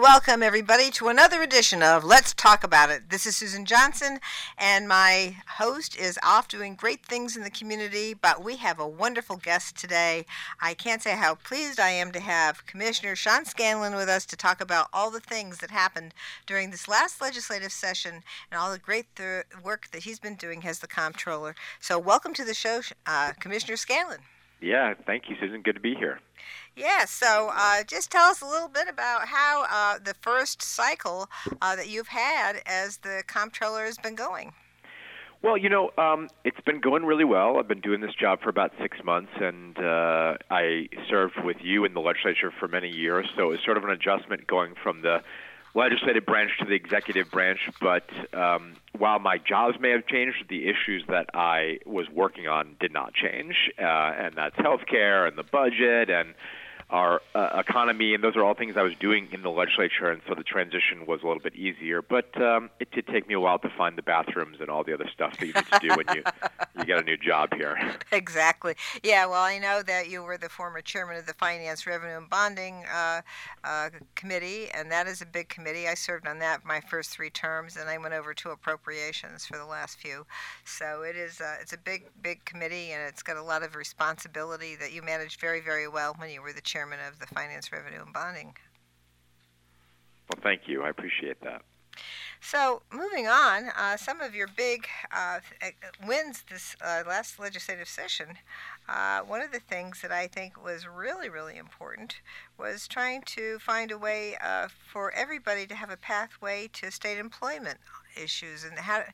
welcome everybody to another edition of Let's Talk About It. This is Susan Johnson, and my host is off doing great things in the community, but we have a wonderful guest today. I can't say how pleased I am to have Commissioner Sean Scanlon with us to talk about all the things that happened during this last legislative session and all the great th- work that he's been doing as the comptroller. So, welcome to the show, uh, Commissioner Scanlon. Yeah, thank you, Susan. Good to be here. Yeah, so uh, just tell us a little bit about how uh, the first cycle uh, that you've had as the comptroller has been going. Well, you know, um, it's been going really well. I've been doing this job for about six months, and uh, I served with you in the legislature for many years, so it's sort of an adjustment going from the legislative branch to the executive branch. But um, while my jobs may have changed, the issues that I was working on did not change, uh, and that's healthcare and the budget and our uh, economy, and those are all things I was doing in the legislature, and so the transition was a little bit easier. But um, it did take me a while to find the bathrooms and all the other stuff that you need to do when you you get a new job here. Exactly. Yeah. Well, I know that you were the former chairman of the Finance, Revenue, and Bonding uh, uh, Committee, and that is a big committee. I served on that my first three terms, and I went over to appropriations for the last few. So it is uh, it's a big big committee, and it's got a lot of responsibility that you managed very very well when you were the chairman chairman of the Finance, Revenue, and Bonding. Well, thank you. I appreciate that. So, moving on, uh, some of your big uh, wins this uh, last legislative session. Uh, one of the things that I think was really, really important was trying to find a way uh, for everybody to have a pathway to state employment issues and how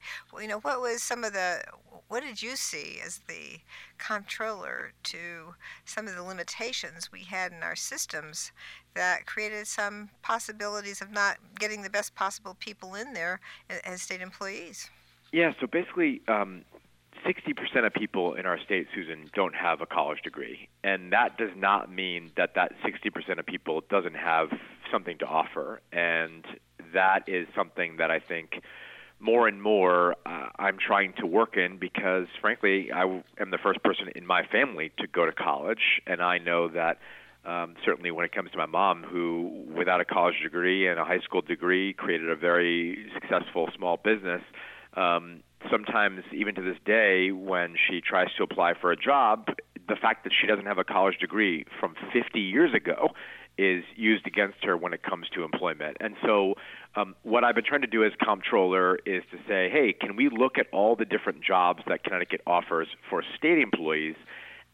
you know what was some of the what did you see as the comptroller to some of the limitations we had in our systems that created some possibilities of not getting the best possible people in there as state employees yeah so basically um, 60% of people in our state, Susan, don't have a college degree. And that does not mean that that 60% of people doesn't have something to offer. And that is something that I think more and more uh, I'm trying to work in because, frankly, I am the first person in my family to go to college, and I know that. Um, certainly, when it comes to my mom, who, without a college degree and a high school degree, created a very successful small business, um, sometimes, even to this day, when she tries to apply for a job, the fact that she doesn't have a college degree from 50 years ago is used against her when it comes to employment. And so, um, what I've been trying to do as comptroller is to say, hey, can we look at all the different jobs that Connecticut offers for state employees?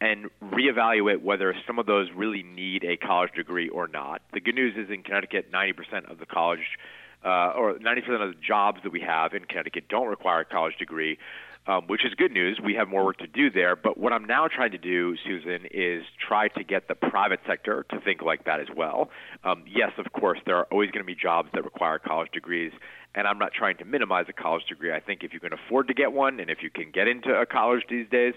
And reevaluate whether some of those really need a college degree or not. The good news is in Connecticut, 90% of the college uh, or 90% of the jobs that we have in Connecticut don't require a college degree um, which is good news. We have more work to do there. But what I'm now trying to do, Susan, is try to get the private sector to think like that as well. Um, yes, of course, there are always going to be jobs that require college degrees. And I'm not trying to minimize a college degree. I think if you can afford to get one and if you can get into a college these days,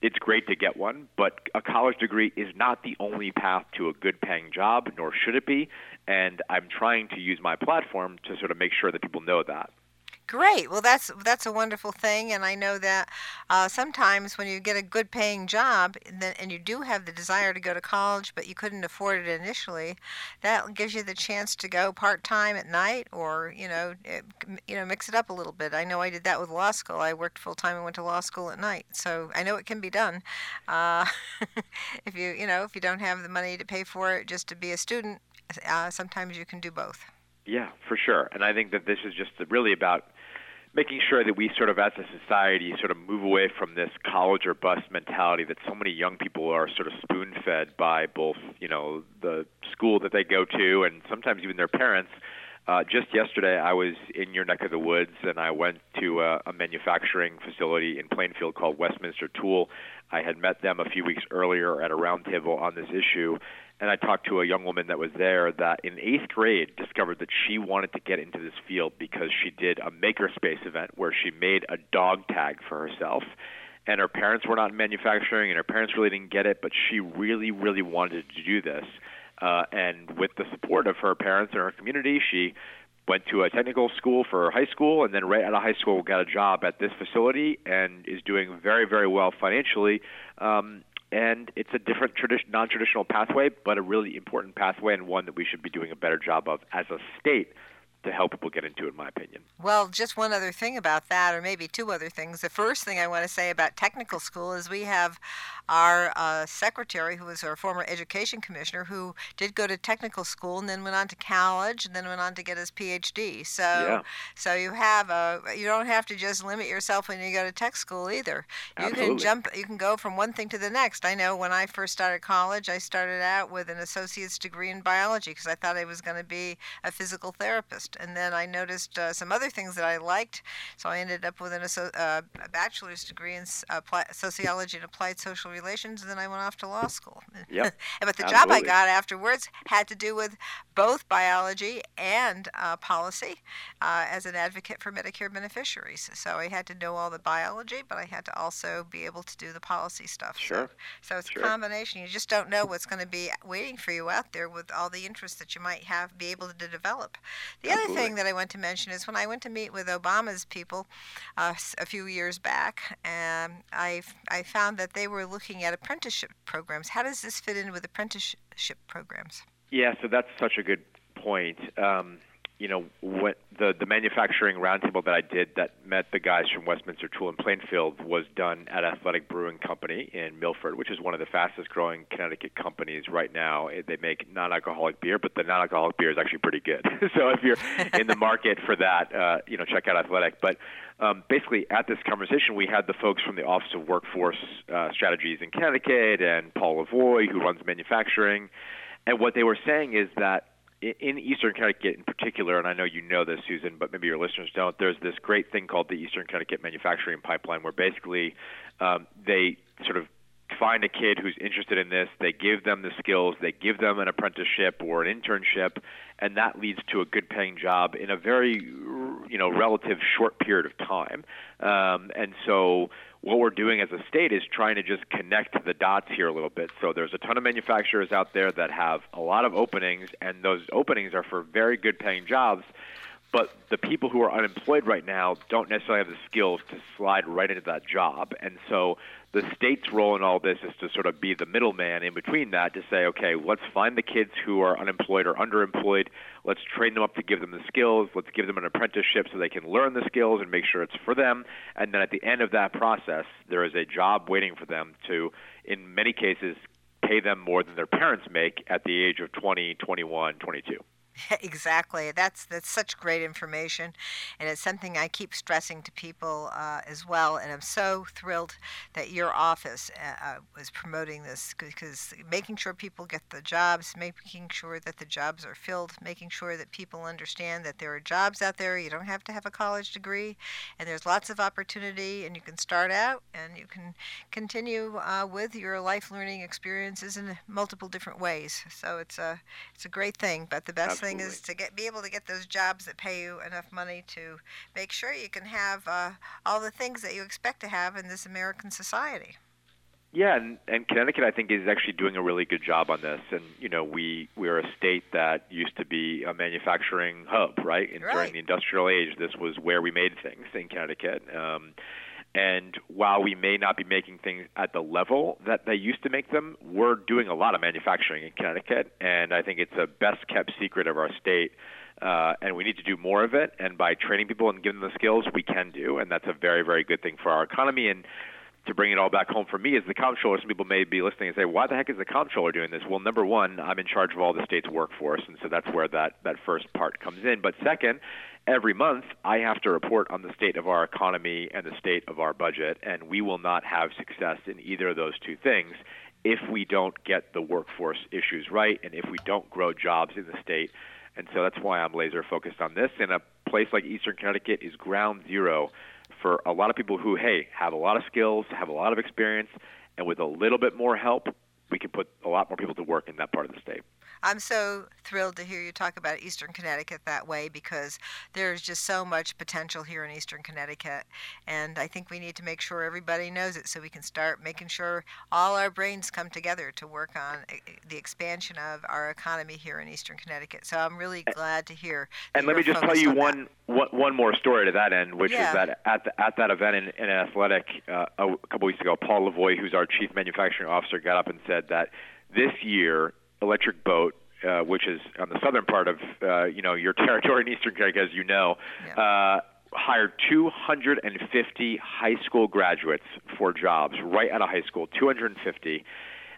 it's great to get one, but a college degree is not the only path to a good paying job, nor should it be. And I'm trying to use my platform to sort of make sure that people know that. Great. Well, that's that's a wonderful thing, and I know that uh, sometimes when you get a good paying job and, and you do have the desire to go to college, but you couldn't afford it initially, that gives you the chance to go part time at night, or you know, it, you know, mix it up a little bit. I know I did that with law school. I worked full time and went to law school at night, so I know it can be done. Uh, if you you know if you don't have the money to pay for it just to be a student, uh, sometimes you can do both. Yeah, for sure. And I think that this is just really about making sure that we sort of as a society sort of move away from this college or bust mentality that so many young people are sort of spoon fed by both you know the school that they go to and sometimes even their parents uh, just yesterday, I was in your neck of the woods, and I went to a, a manufacturing facility in Plainfield called Westminster Tool. I had met them a few weeks earlier at a roundtable on this issue, and I talked to a young woman that was there that in eighth grade discovered that she wanted to get into this field because she did a makerspace event where she made a dog tag for herself. And her parents were not in manufacturing, and her parents really didn't get it, but she really, really wanted to do this. Uh, and with the support of her parents and her community, she went to a technical school for high school, and then right out of high school got a job at this facility and is doing very, very well financially. Um, and it's a different tradition, non-traditional pathway, but a really important pathway and one that we should be doing a better job of as a state to help people get into, in my opinion. Well, just one other thing about that, or maybe two other things. The first thing I want to say about technical school is we have our uh, secretary, who was our former education commissioner, who did go to technical school and then went on to college and then went on to get his PhD. So, yeah. so you have a, you don't have to just limit yourself when you go to tech school either. You Absolutely. can jump, you can go from one thing to the next. I know when I first started college, I started out with an associate's degree in biology because I thought I was going to be a physical therapist, and then I noticed uh, some other things that I liked, so I ended up with an, uh, a bachelor's degree in uh, sociology and applied social relations, and then I went off to law school. Yep. but the Absolutely. job I got afterwards had to do with both biology and uh, policy uh, as an advocate for Medicare beneficiaries. So I had to know all the biology, but I had to also be able to do the policy stuff. Sure. So, so it's Sure. a combination. You just don't know what's going to be waiting for you out there with all the interests that you might have, be able to develop. The other thing that I want to mention is when I went to meet with Obama's people uh, a few years back, um, I, I found that they were looking at apprenticeship programs. How does this fit in with apprenticeship programs? Yeah, so that's such a good point. Um, you know, what the the manufacturing roundtable that I did that met the guys from Westminster Tool and Plainfield was done at Athletic Brewing Company in Milford, which is one of the fastest growing Connecticut companies right now. They make non-alcoholic beer, but the non-alcoholic beer is actually pretty good. so if you're in the market for that, uh, you know, check out Athletic. But um, basically, at this conversation, we had the folks from the Office of Workforce uh, Strategies in Connecticut and Paul Lavoie, who runs manufacturing. And what they were saying is that in Eastern Connecticut in particular, and I know you know this, Susan, but maybe your listeners don't, there's this great thing called the Eastern Connecticut Manufacturing Pipeline where basically um, they sort of find a kid who's interested in this, they give them the skills, they give them an apprenticeship or an internship, and that leads to a good paying job in a very you know relative short period of time. Um, and so what we're doing as a state is trying to just connect the dots here a little bit. So there's a ton of manufacturers out there that have a lot of openings, and those openings are for very good paying jobs. But the people who are unemployed right now don't necessarily have the skills to slide right into that job. And so the state's role in all this is to sort of be the middleman in between that to say, okay, let's find the kids who are unemployed or underemployed. Let's train them up to give them the skills. Let's give them an apprenticeship so they can learn the skills and make sure it's for them. And then at the end of that process, there is a job waiting for them to, in many cases, pay them more than their parents make at the age of 20, 21, 22. exactly. That's that's such great information, and it's something I keep stressing to people uh, as well. And I'm so thrilled that your office uh, uh, was promoting this because making sure people get the jobs, making sure that the jobs are filled, making sure that people understand that there are jobs out there. You don't have to have a college degree, and there's lots of opportunity, and you can start out and you can continue uh, with your life learning experiences in multiple different ways. So it's a it's a great thing. But the best thing is to get be able to get those jobs that pay you enough money to make sure you can have uh, all the things that you expect to have in this American society. Yeah, and, and Connecticut, I think, is actually doing a really good job on this. And you know, we we're a state that used to be a manufacturing hub, right? And Right. during the industrial age, this was where we made things in Connecticut. Um, and while we may not be making things at the level that they used to make them, we're doing a lot of manufacturing in Connecticut, and I think it's a best kept secret of our state. Uh, and we need to do more of it. And by training people and giving them the skills, we can do, and that's a very, very good thing for our economy. And to bring it all back home for me as the comptroller, some people may be listening and say, "Why the heck is the comptroller doing this?" Well, number one, I'm in charge of all the state's workforce, and so that's where that that first part comes in. But second, every month I have to report on the state of our economy and the state of our budget, and we will not have success in either of those two things if we don't get the workforce issues right and if we don't grow jobs in the state. And so that's why I'm laser focused on this. And a place like Eastern Connecticut is ground zero for a lot of people who, hey, have a lot of skills, have a lot of experience, and with a little bit more help, we can put a lot more people to work in that part of the state. I'm so thrilled to hear you talk about Eastern Connecticut that way because there's just so much potential here in Eastern Connecticut. And I think we need to make sure everybody knows it so we can start making sure all our brains come together to work on eh, eh, the expansion of our economy here in Eastern Connecticut. So I'm really glad to hear. And let me just tell you one, one, one more story to that end, which yeah. is that at, the, at that event in, in Athletic uh, a couple weeks ago, Paul Lavoie, who's our chief manufacturing officer, got up and said that this year Electric Boat, uh, which is on the southern part of uh, you know your territory in Eastern Connecticut, as you know, yeah. uh, hired 250 high school graduates for jobs right out of high school, 250.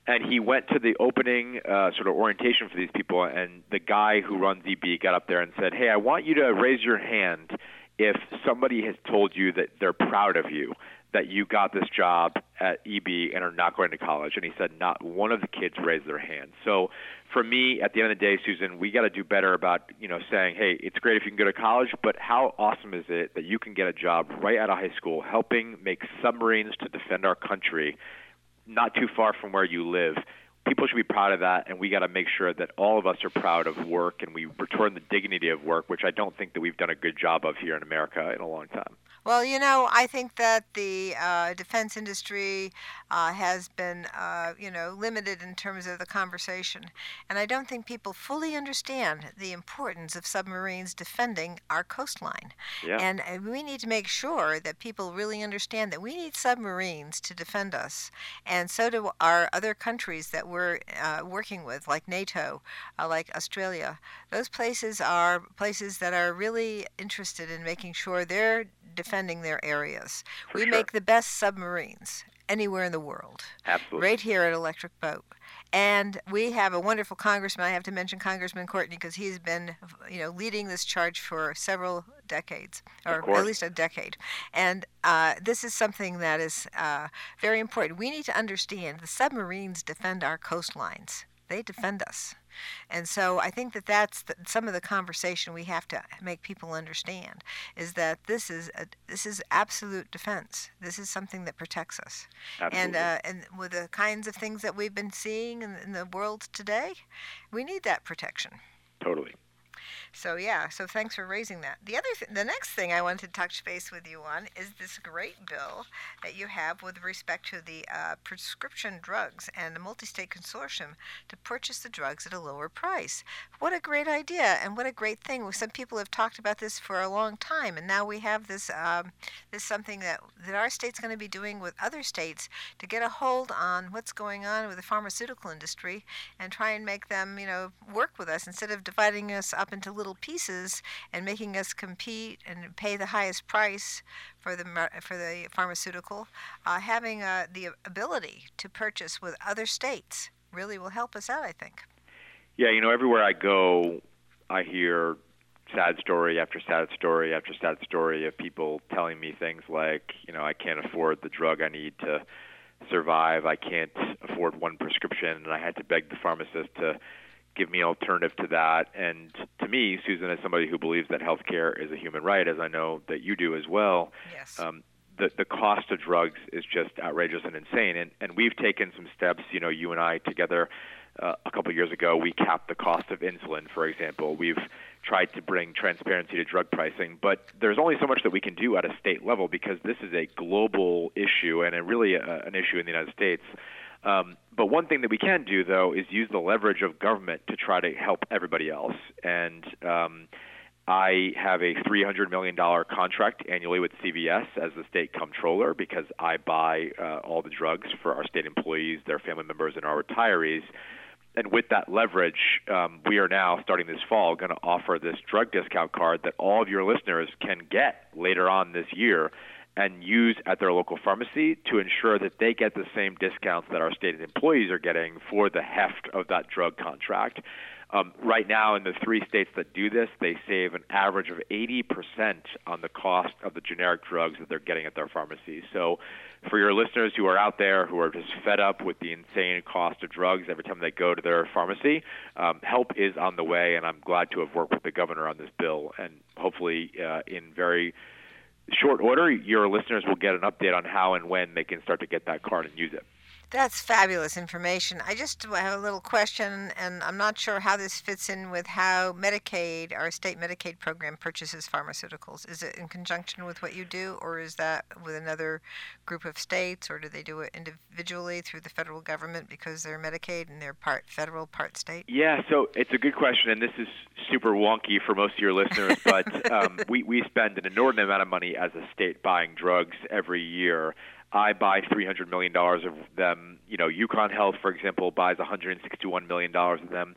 And he went to the opening uh, sort of orientation for these people, and the guy who runs EB got up there and said, "Hey, I want you to raise your hand if somebody has told you that they're proud of you." That you got this job at EB and are not going to college? And he said not one of the kids raised their hand. So for me, at the end of the day, Susan, we got to do better about you know saying, hey, it's great if you can go to college, but how awesome is it that you can get a job right out of high school, helping make submarines to defend our country, not too far from where you live. People should be proud of that, and we got to make sure that all of us are proud of work and we return the dignity of work, which I don't think that we've done a good job of here in America in a long time. Well, you know, I think that the uh, defense industry uh, has been, uh, you know, limited in terms of the conversation. And I don't think people fully understand the importance of submarines defending our coastline. Yeah. And uh, we need to make sure that people really understand that we need submarines to defend us. And so do our other countries that we're uh, working with, like NATO, uh, like Australia. Those places are places that are really interested in making sure they're defending their areas. For we sure. make the best submarines anywhere in the world. Absolutely. Right here at Electric Boat. And we have a wonderful congressman. I have to mention Congressman Courtney because he's been, you know, leading this charge for several decades, or at least a decade. And uh, this is something that is uh, very important. We need to understand the submarines defend our coastlines. They defend us. And so I think that that's the, some of the conversation we have to make people understand is that this is a, this is absolute defense. This is something that protects us. Absolutely. And uh, and with the kinds of things that we've been seeing in, in the world today, we need that protection. Totally. So yeah, so thanks for raising that. The other, th- the next thing I wanted to touch base with you on is this great bill that you have with respect to the uh, prescription drugs and the multi-state consortium to purchase the drugs at a lower price. What a great idea and what a great thing! Some people have talked about this for a long time, and now we have this um, this something that that our state's going to be doing with other states to get a hold on what's going on with the pharmaceutical industry and try and make them, you know, work with us instead of dividing us up into little pieces and making us compete and pay the highest price for the for the pharmaceutical, uh, having uh, the ability to purchase with other states really will help us out. I think. Yeah, you know, everywhere I go, I hear sad story after sad story after sad story of people telling me things like, you know, I can't afford the drug I need to survive. I can't afford one prescription, and I had to beg the pharmacist to give me an alternative to that. And to me, Susan, as somebody who believes that healthcare is a human right, as I know that you do as well, yes. um, the the cost of drugs is just outrageous and insane. And and we've taken some steps. You know, you and I together. Uh, a couple of years ago, we capped the cost of insulin, for example. We've tried to bring transparency to drug pricing, but there's only so much that we can do at a state level because this is a global issue and a really a, an issue in the United States. Um, but one thing that we can do, though, is use the leverage of government to try to help everybody else. And um, I have a $300 million contract annually with CVS as the state comptroller because I buy uh, all the drugs for our state employees, their family members, and our retirees. And with that leverage, um, we are now starting this fall going to offer this drug discount card that all of your listeners can get later on this year and use at their local pharmacy to ensure that they get the same discounts that our state employees are getting for the heft of that drug contract. Um, right now, in the three states that do this, they save an average of 80% on the cost of the generic drugs that they're getting at their pharmacies. So, for your listeners who are out there who are just fed up with the insane cost of drugs every time they go to their pharmacy, um, help is on the way, and I'm glad to have worked with the governor on this bill. And hopefully, uh, in very short order, your listeners will get an update on how and when they can start to get that card and use it. That's fabulous information. I just have a little question, and I'm not sure how this fits in with how Medicaid, our state Medicaid program, purchases pharmaceuticals. Is it in conjunction with what you do, or is that with another group of states, or do they do it individually through the federal government because they're Medicaid and they're part federal, part state? Yeah, so it's a good question, and this is super wonky for most of your listeners, but um, we, we spend an inordinate amount of money as a state buying drugs every year. I buy $300 million of them. You know, UConn Health, for example, buys $161 million of them.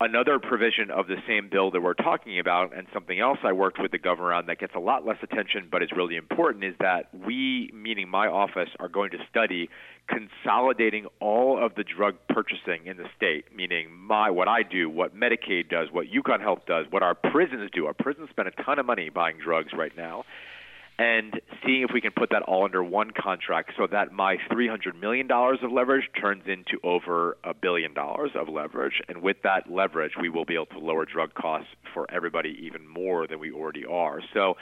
Another provision of the same bill that we're talking about, and something else I worked with the governor on that gets a lot less attention but is really important, is that we, meaning my office, are going to study consolidating all of the drug purchasing in the state, meaning my what I do, what Medicaid does, what UConn Health does, what our prisons do. Our prisons spend a ton of money buying drugs right now and seeing if we can put that all under one contract so that my $300 million of leverage turns into over a billion dollars of leverage. And with that leverage, we will be able to lower drug costs for everybody even more than we already are. So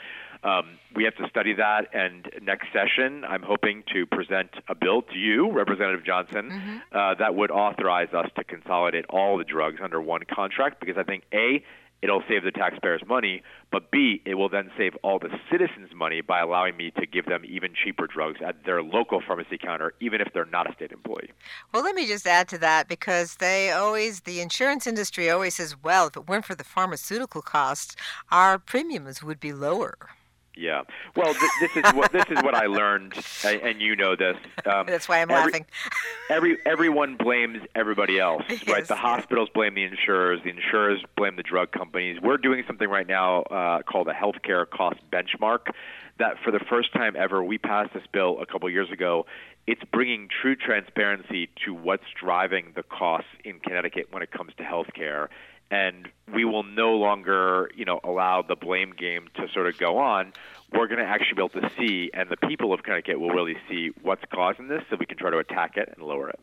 um, we have to study that. And next session, I'm hoping to present a bill to you, Representative Johnson, mm-hmm. uh, that would authorize us to consolidate all the drugs under one contract because I think, A, it'll save the taxpayers money, but B, it will then save all the citizens money by allowing me to give them even cheaper drugs at their local pharmacy counter, even if they're not a state employee. Well, let me just add to that because they always, the insurance industry always says, well, if it weren't for the pharmaceutical costs, our premiums would be lower. Yeah. Well, th- this is what this is what I learned, and you know this. Um, That's why I'm every, laughing. every everyone blames everybody else, yes, right? The hospitals blame the insurers, the insurers blame the drug companies. We're doing something right now uh, called a healthcare cost benchmark. That for the first time ever, we passed this bill a couple years ago. It's bringing true transparency to what's driving the costs in Connecticut when it comes to healthcare and we will no longer, you know, allow the blame game to sort of go on. We're going to actually be able to see, and the people of Connecticut will really see what's causing this, so we can try to attack it and lower it.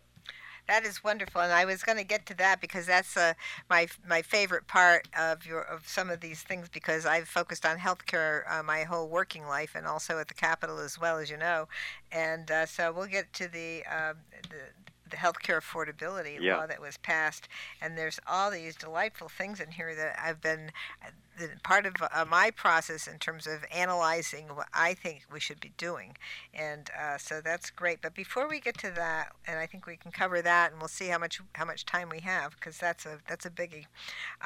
That is wonderful, and I was going to get to that because that's uh, my my favorite part of your of some of these things because I've focused on healthcare uh, my whole working life and also at the Capitol as well as you know, and uh, so we'll get to the, uh, the the healthcare affordability yeah. law that was passed, and there's all these delightful things in here that I've been part of uh, my process in terms of analyzing what I think we should be doing, and uh, so that's great. But before we get to that, and I think we can cover that, and we'll see how much how much time we have because that's a that's a biggie.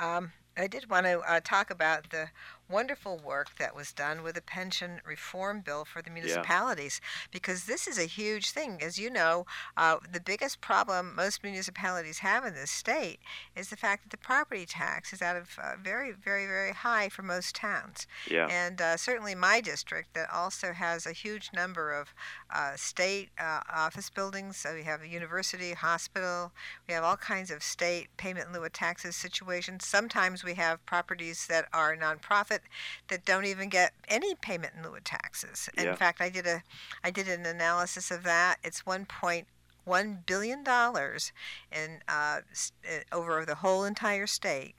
Um, I did want to uh, talk about the wonderful work that was done with the pension reform bill for the municipalities yeah. because this is a huge thing. As you know, uh, the biggest problem most municipalities have in this state is the fact that the property tax is out of uh, very, very, very high for most towns. Yeah. And uh, certainly my district that also has a huge number of uh, state uh, office buildings. So we have a university, hospital. We have all kinds of state payment in lieu of taxes situations. Sometimes we have properties that are nonprofit that don't even get any payment in lieu of taxes. Yeah. In fact, I did a I did an analysis of that. It's one point one billion dollars in uh, over the whole entire state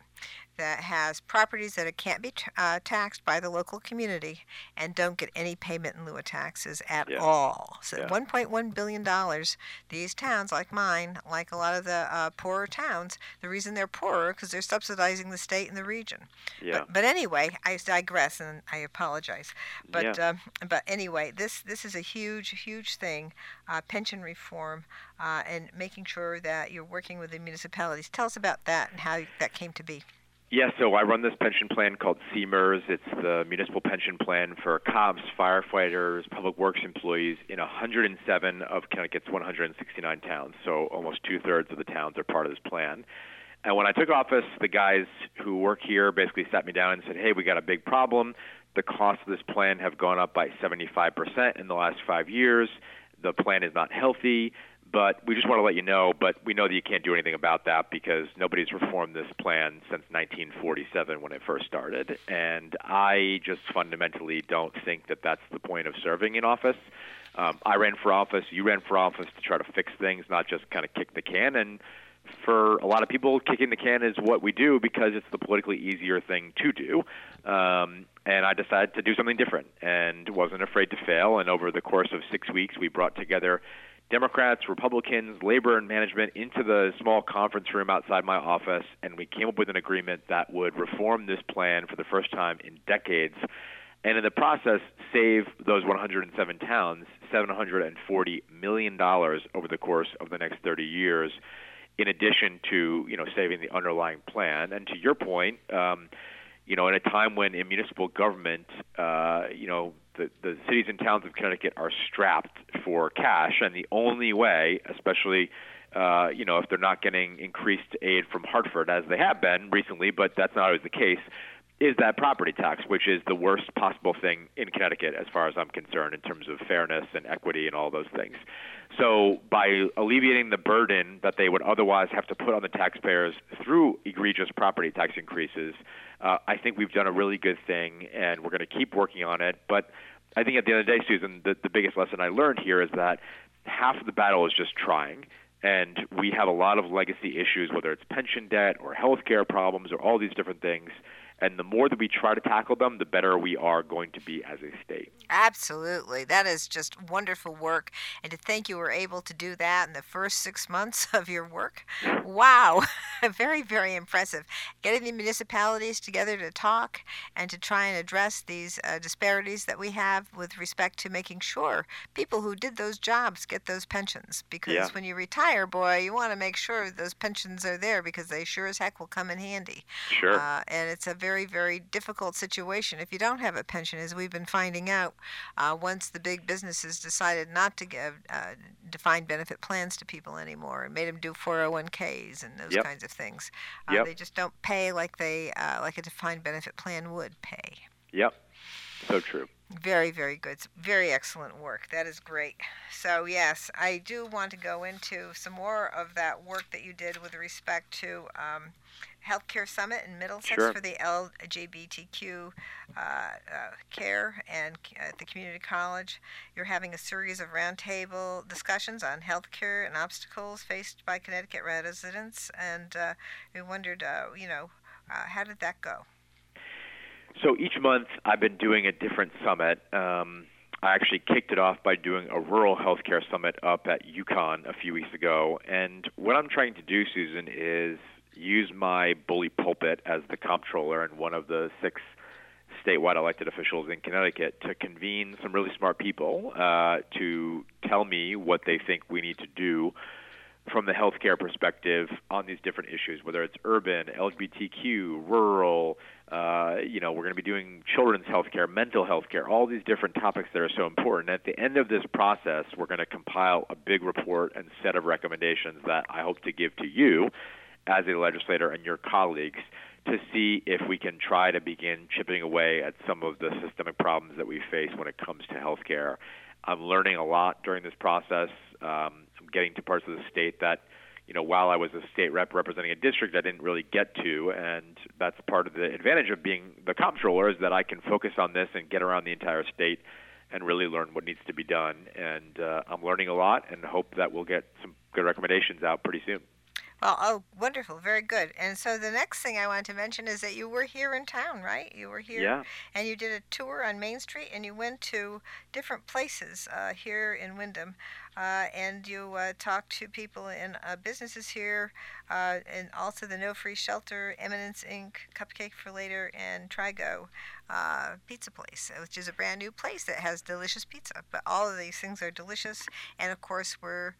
that has properties that can't be t- uh, taxed by the local community and don't get any payment in lieu of taxes at yeah. all. So, yeah. $1.1 billion, these towns, like mine, like a lot of the uh, poorer towns, the reason they're poorer because they're subsidizing the state and the region. Yeah. But, but anyway, I digress and I apologize. But, yeah. uh, but anyway, this, this is a huge, huge thing uh, pension reform uh, and making sure that you're working with the municipalities. Tell us about that and how that came to be. Yeah, so I run this pension plan called CMERS. It's the municipal pension plan for cops, firefighters, public works employees in 107 of Connecticut's 169 towns. So almost two thirds of the towns are part of this plan. And when I took office, the guys who work here basically sat me down and said, "Hey, we got a big problem. The costs of this plan have gone up by 75% in the last five years. The plan is not healthy." But we just want to let you know, but we know that you can't do anything about that because nobody's reformed this plan since 1947 when it first started. And I just fundamentally don't think that that's the point of serving in office. Um, I ran for office, you ran for office to try to fix things, not just kind of kick the can. And for a lot of people, kicking the can is what we do because it's the politically easier thing to do. Um, and I decided to do something different and wasn't afraid to fail. And over the course of six weeks, we brought together Democrats, Republicans, labor, and management into the small conference room outside my office, and we came up with an agreement that would reform this plan for the first time in decades, and in the process save those 107 towns 740 million dollars over the course of the next 30 years, in addition to you know saving the underlying plan. And to your point. Um, you know, in a time when in municipal government, uh, you know, the, the cities and towns of Connecticut are strapped for cash, and the only way, especially uh, you know, if they're not getting increased aid from Hartford as they have been recently, but that's not always the case, is that property tax, which is the worst possible thing in Connecticut as far as I'm concerned in terms of fairness and equity and all those things. So by alleviating the burden that they would otherwise have to put on the taxpayers through egregious property tax increases, uh, I think we've done a really good thing, and we're going to keep working on it. But I think at the end of the day, Susan, the, the biggest lesson I learned here is that half of the battle is just trying. And we have a lot of legacy issues, whether it's pension debt or healthcare problems or all these different things. And the more that we try to tackle them, the better we are going to be as a state. Absolutely. That is just wonderful work. And to think you were able to do that in the first six months of your work. Wow. very, very impressive. Getting the municipalities together to talk and to try and address these uh, disparities that we have with respect to making sure people who did those jobs get those pensions. Because yeah. when you retire, boy, you want to make sure those pensions are there because they sure as heck will come in handy. Sure. Uh, and it's a very, very difficult situation if you don't have a pension, as we've been finding out uh, once the big businesses decided not to give uh, defined benefit plans to people anymore and made them do 401ks and those yep. kinds of things. Uh, yep. They just don't pay like they uh, like a defined benefit plan would pay. Yep. So true. Very, very good. Very excellent work. That is great. So, yes, I do want to go into some more of that work that you did with respect to um, Healthcare Summit in Middlesex sure. for the LGBTQ uh, uh, care and at the community college. You're having a series of roundtable discussions on healthcare and obstacles faced by Connecticut residents, and uh, we wondered, uh, you know, uh, how did that go? So each month I've been doing a different summit. Um, I actually kicked it off by doing a rural healthcare summit up at UConn a few weeks ago. And what I'm trying to do, Susan, is use my bully pulpit as the comptroller and one of the six statewide elected officials in Connecticut to convene some really smart people uh, to tell me what they think we need to do from the healthcare perspective on these different issues, whether it's urban, LGBTQ, rural. Uh, you know, we're going to be doing children's healthcare, mental healthcare, all these different topics that are so important. At the end of this process, we're going to compile a big report and set of recommendations that I hope to give to you as a legislator and your colleagues to see if we can try to begin chipping away at some of the systemic problems that we face when it comes to healthcare. I'm learning a lot during this process. Um, getting to parts of the state that, you know, while I was a state rep representing a district, I didn't really get to, and that's part of the advantage of being the comptroller is that I can focus on this and get around the entire state and really learn what needs to be done. And uh, I'm learning a lot, and hope that we'll get some good recommendations out pretty soon. Well, oh, wonderful, very good. And so the next thing I want to mention is that you were here in town, right? You were here, yeah. and you did a tour on Main Street, and you went to different places uh, here in Windham, uh, and you uh, talked to people in uh, businesses here, uh, and also the No Freeze Shelter, Eminence Inc., Cupcake for Later, and Trigo uh, Pizza Place, which is a brand new place that has delicious pizza. But all of these things are delicious, and of course we're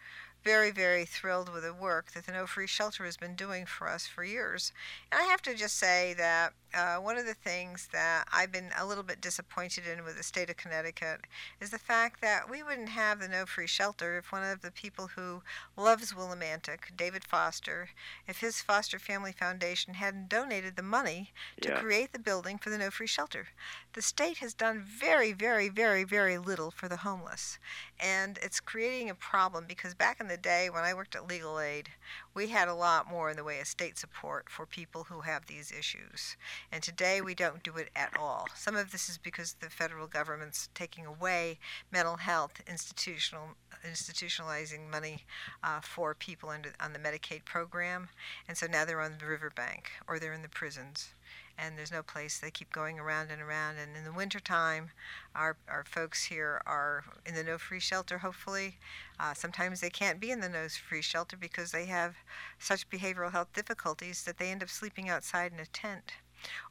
very, very thrilled with the work that the No Freeze Shelter has been doing for us for years. And I have to just say that uh, one of the things that I've been a little bit disappointed in with the state of Connecticut is the fact that we wouldn't have the No Freeze Shelter if one of the people who loves Willimantic, David Foster, if his Foster Family Foundation hadn't donated the money to yeah. create the building for the No Freeze Shelter. The state has done very, very, very, very little for the homeless. And it's creating a problem because back in the day when I worked at Legal Aid, we had a lot more in the way of state support for people who have these issues. And today we don't do it at all. Some of this is because the federal government's taking away mental health institutional institutionalizing money uh, for people under, on the Medicaid program, and so now they're on the riverbank or they're in the prisons. And there's no place. They keep going around and around. And in the wintertime, our, our folks here are in the No Freeze Shelter, hopefully. Uh, sometimes they can't be in the No Freeze Shelter because they have such behavioral health difficulties that they end up sleeping outside in a tent.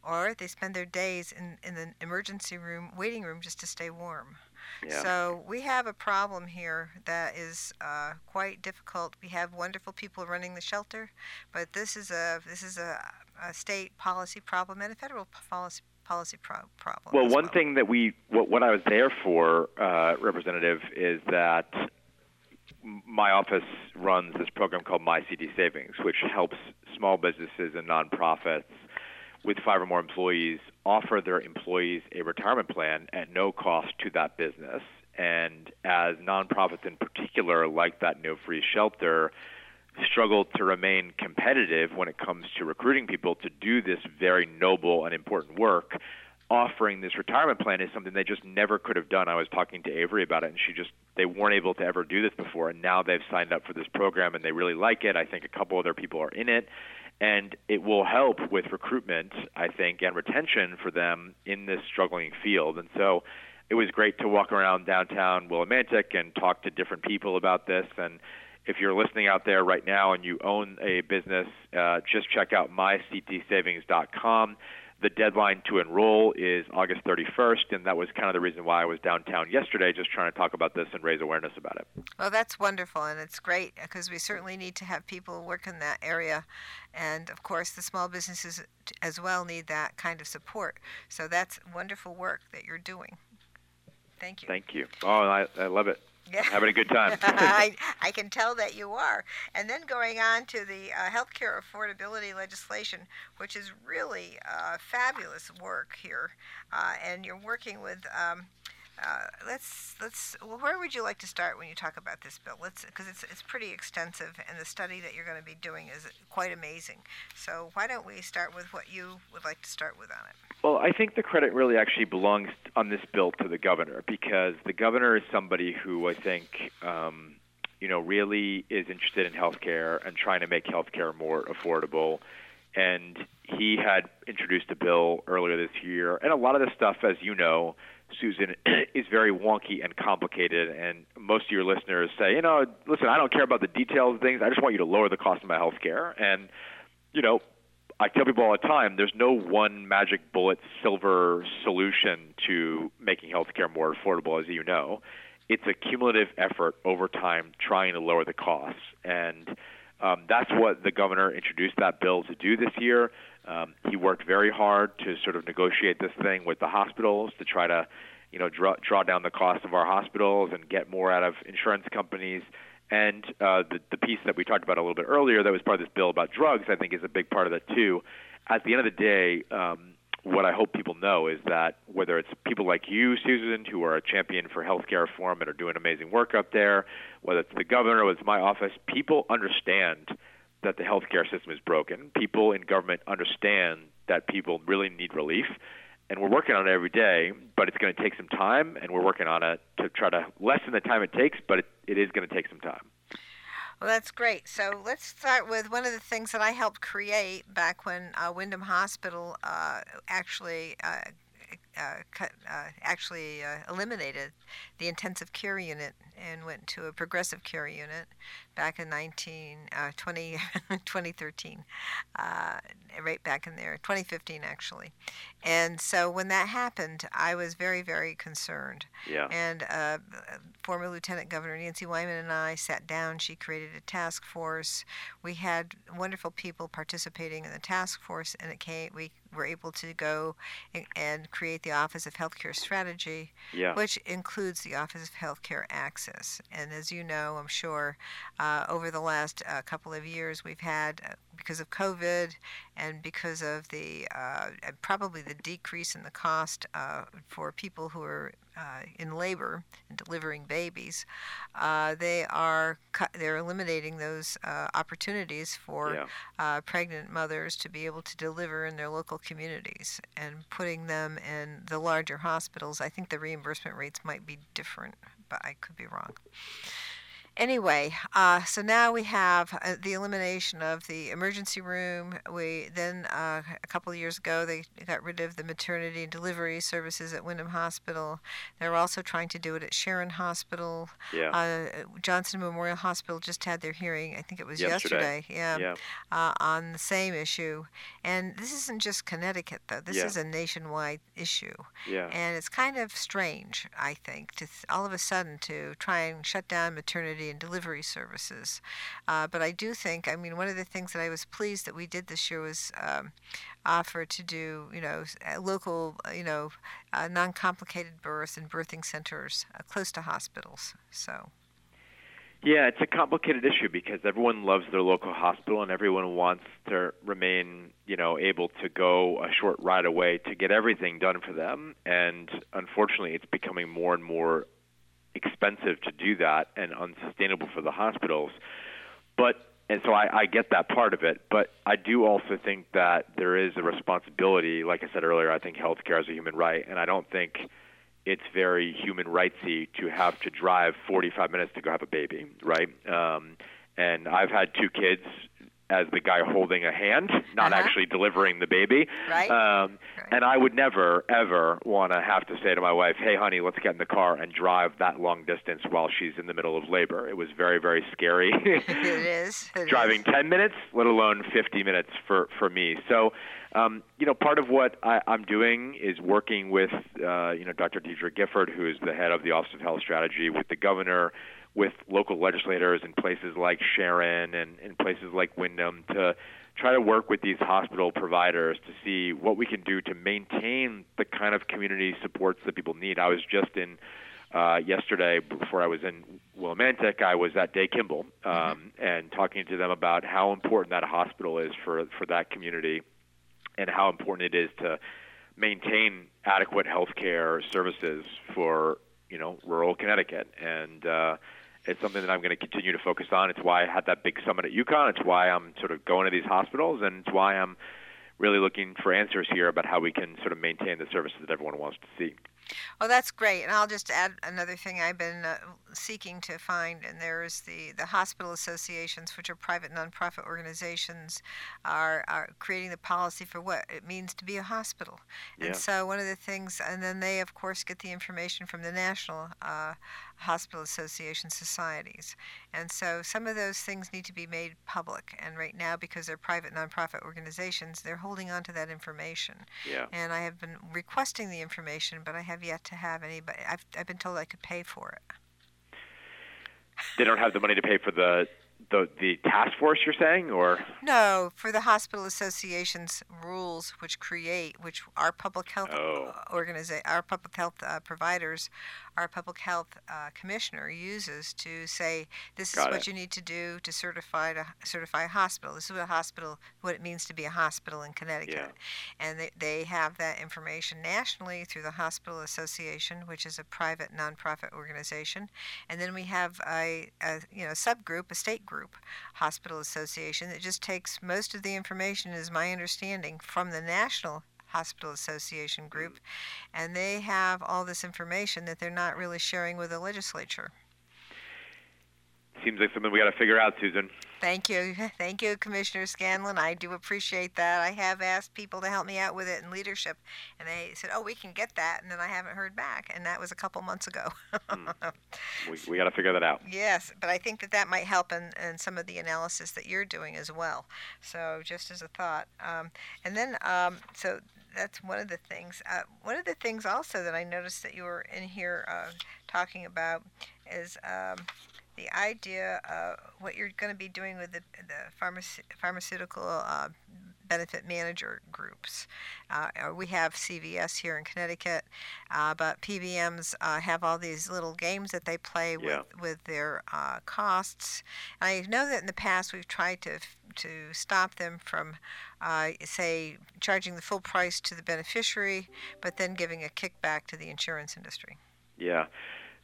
Or they spend their days in, in the emergency room, waiting room, just to stay warm. Yeah. So we have a problem here that is uh, quite difficult. We have wonderful people running the shelter, but this is a this is a, a state policy problem and a federal policy policy pro- problem. Well, one well. thing that we, what, what I was there for, uh, Representative, is that my office runs this program called MyCTSavings, which helps small businesses and nonprofits with five or more employees offer their employees a retirement plan at no cost to that business. And as nonprofits in particular, like that No Freeze Shelter, struggle to remain competitive when it comes to recruiting people to do this very noble and important work, offering this retirement plan is something they just never could have done. I was talking to Avery about it, and she just they weren't able to ever do this before, and now they've signed up for this program and they really like it. I think a couple other people are in it, and it will help with recruitment, I think, and retention for them in this struggling field. And so it was great to walk around downtown Willimantic and talk to different people about this and if you're listening out there right now and you own a business, uh, just check out myctsavings.com. The deadline to enroll is August 31st, and that was kind of the reason why I was downtown yesterday, just trying to talk about this and raise awareness about it. Well, that's wonderful, and it's great because we certainly need to have people work in that area. And of course, the small businesses as well need that kind of support. So that's wonderful work that you're doing. Thank you. Thank you. Oh, I, I love it. Yeah. Having a good time. I, I can tell that you are. And then going on to the uh, healthcare affordability legislation, which is really uh, fabulous work here. Uh, and you're working with. Um, uh, let's let's. Well, where would you like to start when you talk about this bill? Let's because it's it's pretty extensive, and the study that you're going to be doing is quite amazing. So why don't we start with what you would like to start with on it? Well, I think the credit really actually belongs on this bill to the governor because the governor is somebody who I think, um, you know, really is interested in healthcare and trying to make healthcare more affordable. And he had introduced a bill earlier this year, and a lot of this stuff, as you know, Susan, is very wonky and complicated. And most of your listeners say, you know, listen, I don't care about the details of things. I just want you to lower the cost of my healthcare. And you know, I tell people all the time, there's no one magic bullet silver solution to making healthcare more affordable, as you know. It's a cumulative effort over time trying to lower the costs. And um, that's what the governor introduced that bill to do this year. Um, he worked very hard to sort of negotiate this thing with the hospitals to try to, you know, draw, draw down the cost of our hospitals and get more out of insurance companies. And uh, the, the piece that we talked about a little bit earlier that was part of this bill about drugs, I think, is a big part of that too. At the end of the day, um, what I hope people know is that whether it's people like you, Susan, who are a champion for healthcare reform and are doing amazing work up there, whether it's the governor, whether it's my office, people understand that the healthcare system is broken. People in government understand that people really need relief and we're working on it every day, but it's going to take some time, and we're working on it to try to lessen the time it takes, but it, it is going to take some time. Well, that's great. So let's start with one of the things that I helped create back when uh, Windham Hospital uh, actually. Uh, cut, uh, actually uh, eliminated the intensive care unit and went to a progressive care unit back in 19, uh, 20, 2013, uh, right back in there, 2015 actually. And so when that happened, I was very, very concerned. Yeah. And uh, former Lieutenant Governor Nancy Wyman and I sat down. She created a task force. We had wonderful people participating in the task force, and it came. We were able to go and, and create the Office of Healthcare Strategy, Yeah. which includes the Office of Healthcare Access. And as you know, I'm sure, uh, over the last uh, couple of years, we've had, uh, because of COVID and because of the uh, probably the decrease in the cost uh, for people who are uh, in labor and delivering babies, uh, they are cu- they're eliminating those uh, opportunities for Yeah. uh, pregnant mothers to be able to deliver in their local communities and putting them in the larger hospitals. I think the reimbursement rates might be different, but I could be wrong. Anyway, uh, so now we have uh, the elimination of the emergency room. We then uh, a couple of years ago they got rid of the maternity and delivery services at Windham Hospital. They're also trying to do it at Sharon Hospital. Yeah. Uh, Johnson Memorial Hospital just had their hearing. I think it was yesterday. yeah, Yeah. Uh, on the same issue. And this isn't just Connecticut though. This Yeah. is a nationwide issue. Yeah. And it's kind of strange, I think, to th- all of a sudden to try and shut down maternity and delivery services. Uh, but I do think, I mean, one of the things that I was pleased that we did this year was um, offer to do, you know, uh, local, uh, you know, uh, non-complicated births and birthing centers uh, close to hospitals. So. Yeah, it's a complicated issue because everyone loves their local hospital and everyone wants to remain, you know, able to go a short ride away to get everything done for them. And unfortunately, it's becoming more and more expensive to do that and unsustainable for the hospitals. But and so I, I get that part of it, but I do also think that there is a responsibility. Like I said earlier, I think healthcare is a human right, and I don't think it's very human rightsy to have to drive 45 minutes to go have a baby, right? Um, and I've had two kids as the guy holding a hand, not Uh-huh. actually delivering the baby. Right. Um, Right. And I would never, ever want to have to say to my wife, "Hey, honey, let's get in the car and drive that long distance while she's in the middle of labor." It was very, very scary. it is. it is. driving 10 minutes, let alone 50 minutes for, for me. So, um, you know, part of what I, I'm doing is working with, uh, you know, Dr. Deidre Gifford, who is the head of the Office of Health Strategy, with the governor, with local legislators in places like Sharon and in places like Windham to try to work with these hospital providers to see what we can do to maintain the kind of community supports that people need. I was just in uh, yesterday before I was in Willimantic, I was at Day Kimball um, and talking to them about how important that hospital is for for that community and how important it is to maintain adequate health care services for you know rural Connecticut and uh, it's something that I'm going to continue to focus on. It's why I had that big summit at UConn. It's why I'm sort of going to these hospitals, and it's why I'm really looking for answers here about how we can sort of maintain the services that everyone wants to see. Oh, that's great. And I'll just add another thing I've been uh, seeking to find, and there's the, the hospital associations, which are private nonprofit organizations, are, are creating the policy for what it means to be a hospital. Yeah. And so one of the things, and then they, of course, get the information from the National uh, Hospital Association societies. And so some of those things need to be made public. And right now, because they're private nonprofit organizations, they're holding on to that information Yeah. and I have been requesting the information, but I have yet to have any. But I've I've been told I could pay for it. They don't have the money to pay for the the the task force. You're saying, or No, for the hospital association's rules, which create, which our public health Oh. organiza- our public health uh, providers, our public health uh, commissioner uses to say this is Got what it. you need to do to certify to certify a hospital. This is what a hospital, what it means to be a hospital in Connecticut, Yeah. and they, they have that information nationally through the Hospital Association, which is a private nonprofit organization, and then we have a, a you know subgroup, a state group, Hospital Association that just takes most of the information, is my understanding, from the National Hospital Association group, and they have all this information that they're not really sharing with the legislature. seems like something we got to figure out, Susan. Thank you. Thank you, Commissioner Scanlon. I do appreciate that. I have asked people to help me out with it in leadership, and they said, oh, we can get that, and then I haven't heard back, and that was a couple months ago. We we got to figure that out. Yes, but I think that that might help in, in some of the analysis that you're doing as well. So just as a thought, um, and then um, so that's one of the things. Uh, one of the things also that I noticed that you were in here uh, talking about is um, the idea of what you're going to be doing with the, the pharmace- pharmaceutical uh, benefit manager groups. Uh, we have CVS here in Connecticut, uh, but PBMs uh, have all these little games that they play with, Yeah. with their uh, costs. And I know that in the past we've tried to to stop them from, uh, say, charging the full price to the beneficiary, but then giving a kickback to the insurance industry. Yeah.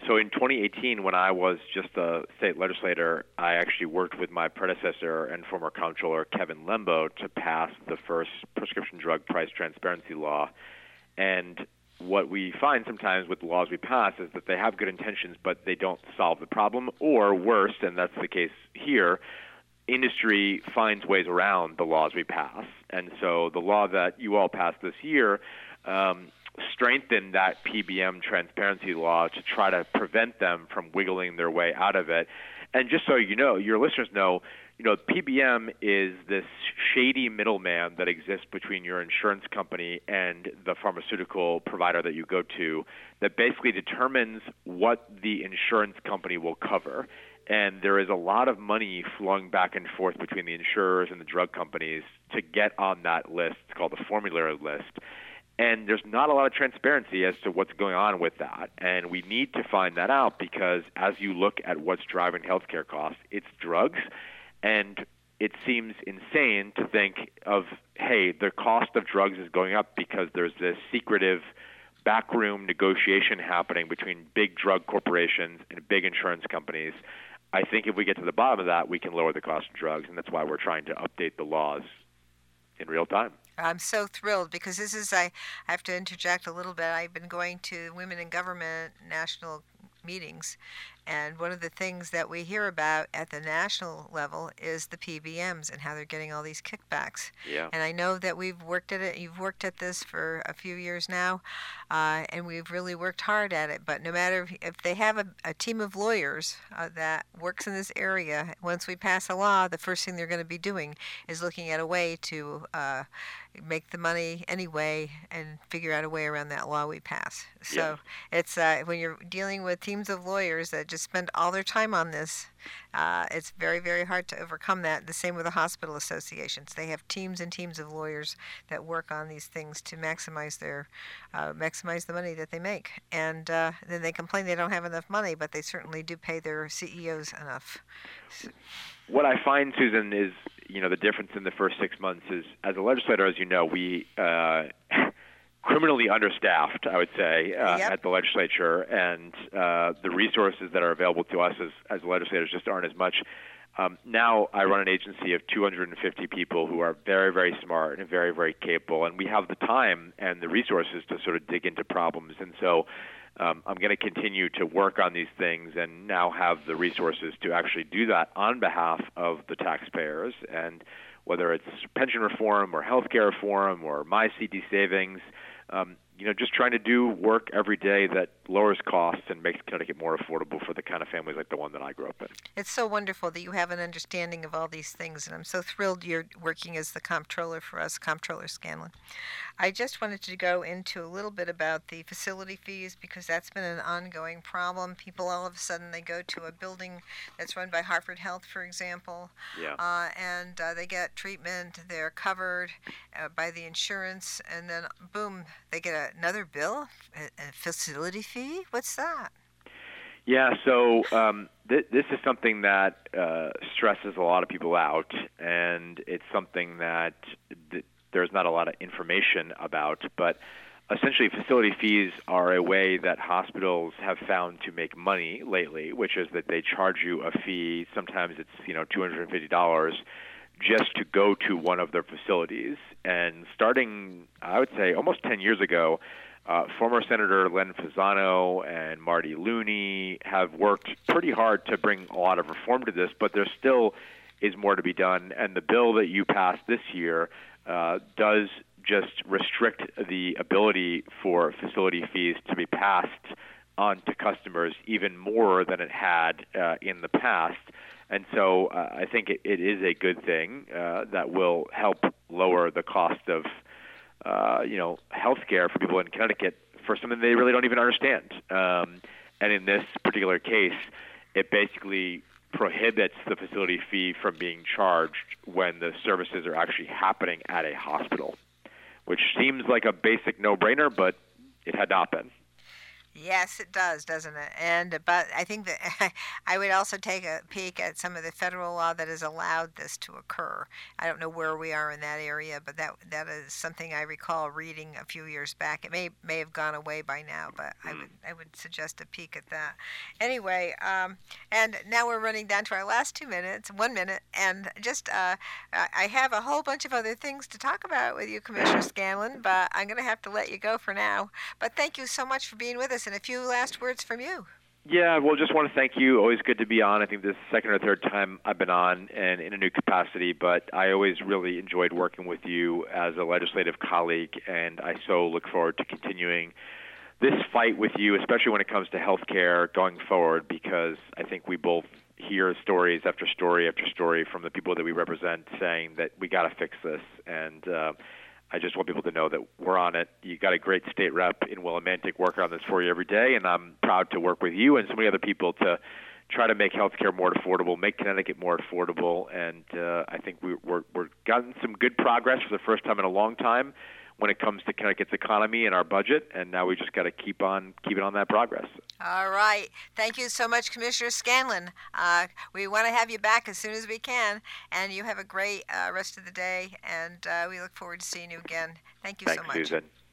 So in 2018, when I was just a state legislator, I actually worked with my predecessor and former comptroller Kevin Lembo to pass the first prescription drug price transparency law. And what we find sometimes with the laws we pass is that they have good intentions, but they don't solve the problem, or worse, and that's the case here, industry finds ways around the laws we pass. And so the law that you all passed this year um, strengthened that PBM transparency law to try to prevent them from wiggling their way out of it. And just so you know, your listeners know, you know, PBM is this shady middleman that exists between your insurance company and the pharmaceutical provider that you go to that basically determines what the insurance company will cover and there is a lot of money flung back and forth between the insurers and the drug companies to get on that list. It's called the formulary list. And there's not a lot of transparency as to what's going on with that. And we need to find that out because as you look at what's driving healthcare costs, it's drugs. And it seems insane to think of, hey, the cost of drugs is going up because there's this secretive backroom negotiation happening between big drug corporations and big insurance companies I think if we get to the bottom of that, we can lower the cost of drugs, and that's why we're trying to update the laws in real time. I'm so thrilled because this is I, I have to interject a little bit. I've been going to Women in Government national meetings. And one of the things that we hear about at the national level is the PBMs and how they're getting all these kickbacks. Yeah. And I know that we've worked at it. You've worked at this for a few years now, uh, and we've really worked hard at it. But no matter if they have a, a team of lawyers uh, that works in this area, once we pass a law, the first thing they're going to be doing is looking at a way to uh, make the money anyway and figure out a way around that law we pass. So it's uh, when you're dealing with teams of lawyers that just spend all their time on this, uh, it's very, very hard to overcome that. The same with the hospital associations. They have teams and teams of lawyers that work on these things to maximize their uh, maximize the money that they make. And uh, then they complain they don't have enough money, but they certainly do pay their CEOs enough. What I find, Susan, is you know the difference in the first six months is as a legislator, as you know, we uh, criminally understaffed, I would say, uh, yep. at the legislature, and uh, the resources that are available to us as as legislators just aren't as much. Um, now I run an agency of 250 people who are very, very smart and very, very capable, and we have the time and the resources to sort of dig into problems. And so um, I'm going to continue to work on these things and now have the resources to actually do that on behalf of the taxpayers. And whether it's pension reform or healthcare reform or MyCTSavings, um, you know, just trying to do work every day that lowers costs and makes Connecticut more affordable for the kind of families like the one that I grew up in. It's so wonderful that you have an understanding of all these things, and I'm so thrilled you're working as the comptroller for us, Comptroller Scanlon. I just wanted to go into a little bit about the facility fees because that's been an ongoing problem. People all of a sudden they go to a building that's run by Hartford Health, for example, yeah. uh, and uh, they get treatment. They're covered uh, by the insurance, and then boom, they get another bill, a, a facility fee. What's that? Yeah, so um, th- this is something that uh, stresses a lot of people out, and it's something that th- there's not a lot of information about. But essentially, facility fees are a way that hospitals have found to make money lately, which is that they charge you a fee. Sometimes it's you know two hundred and fifty dollars just to go to one of their facilities. And starting, I would say, almost 10 years ago, uh, former Senator Len Fasano and Marty Looney have worked pretty hard to bring a lot of reform to this, but there still is more to be done. And the bill that you passed this year uh, does just restrict the ability for facility fees to be passed on to customers even more than it had uh, in the past. And so uh, I think it, it is a good thing uh, that will help lower the cost of, uh, you know, health care for people in Connecticut for something they really don't even understand. Um, and in this particular case, it basically prohibits the facility fee from being charged when the services are actually happening at a hospital, which seems like a basic no-brainer, but it had not been. Yes, it does, doesn't it? And but I think that I would also take a peek at some of the federal law that has allowed this to occur. I don't know where we are in that area, but that that is something I recall reading a few years back. It may may have gone away by now, but I would I would suggest a peek at that. Anyway, um, and now we're running down to our last two minutes, one minute, and just uh, I have a whole bunch of other things to talk about with you, Commissioner Scanlon, but I'm going to have to let you go for now. But thank you so much for being with us, and a few last words from you. Yeah, well, just want to thank you. Always good to be on. I think this is the second or third time I've been on and in a new capacity, but I always really enjoyed working with you as a legislative colleague, and I so look forward to continuing this fight with you, especially when it comes to health care going forward, because I think we both hear stories after story after story from the people that we represent saying that we got to fix this. And uh, I just want people to know that we're on it. You got a great state rep in Willimantic working on this for you every day, and I'm proud to work with you and so many other people to try to make healthcare more affordable, make Connecticut more affordable, and uh, I think we, we're we're gotten some good progress for the first time in a long time when it comes to Connecticut's economy and our budget, and now we just got to keep on keeping on that progress. All right. Thank you so much, Commissioner Scanlon. Uh, we want to have you back as soon as we can, and you have a great uh, rest of the day, and uh, we look forward to seeing you again. Thank you Thanks, so much. Susan.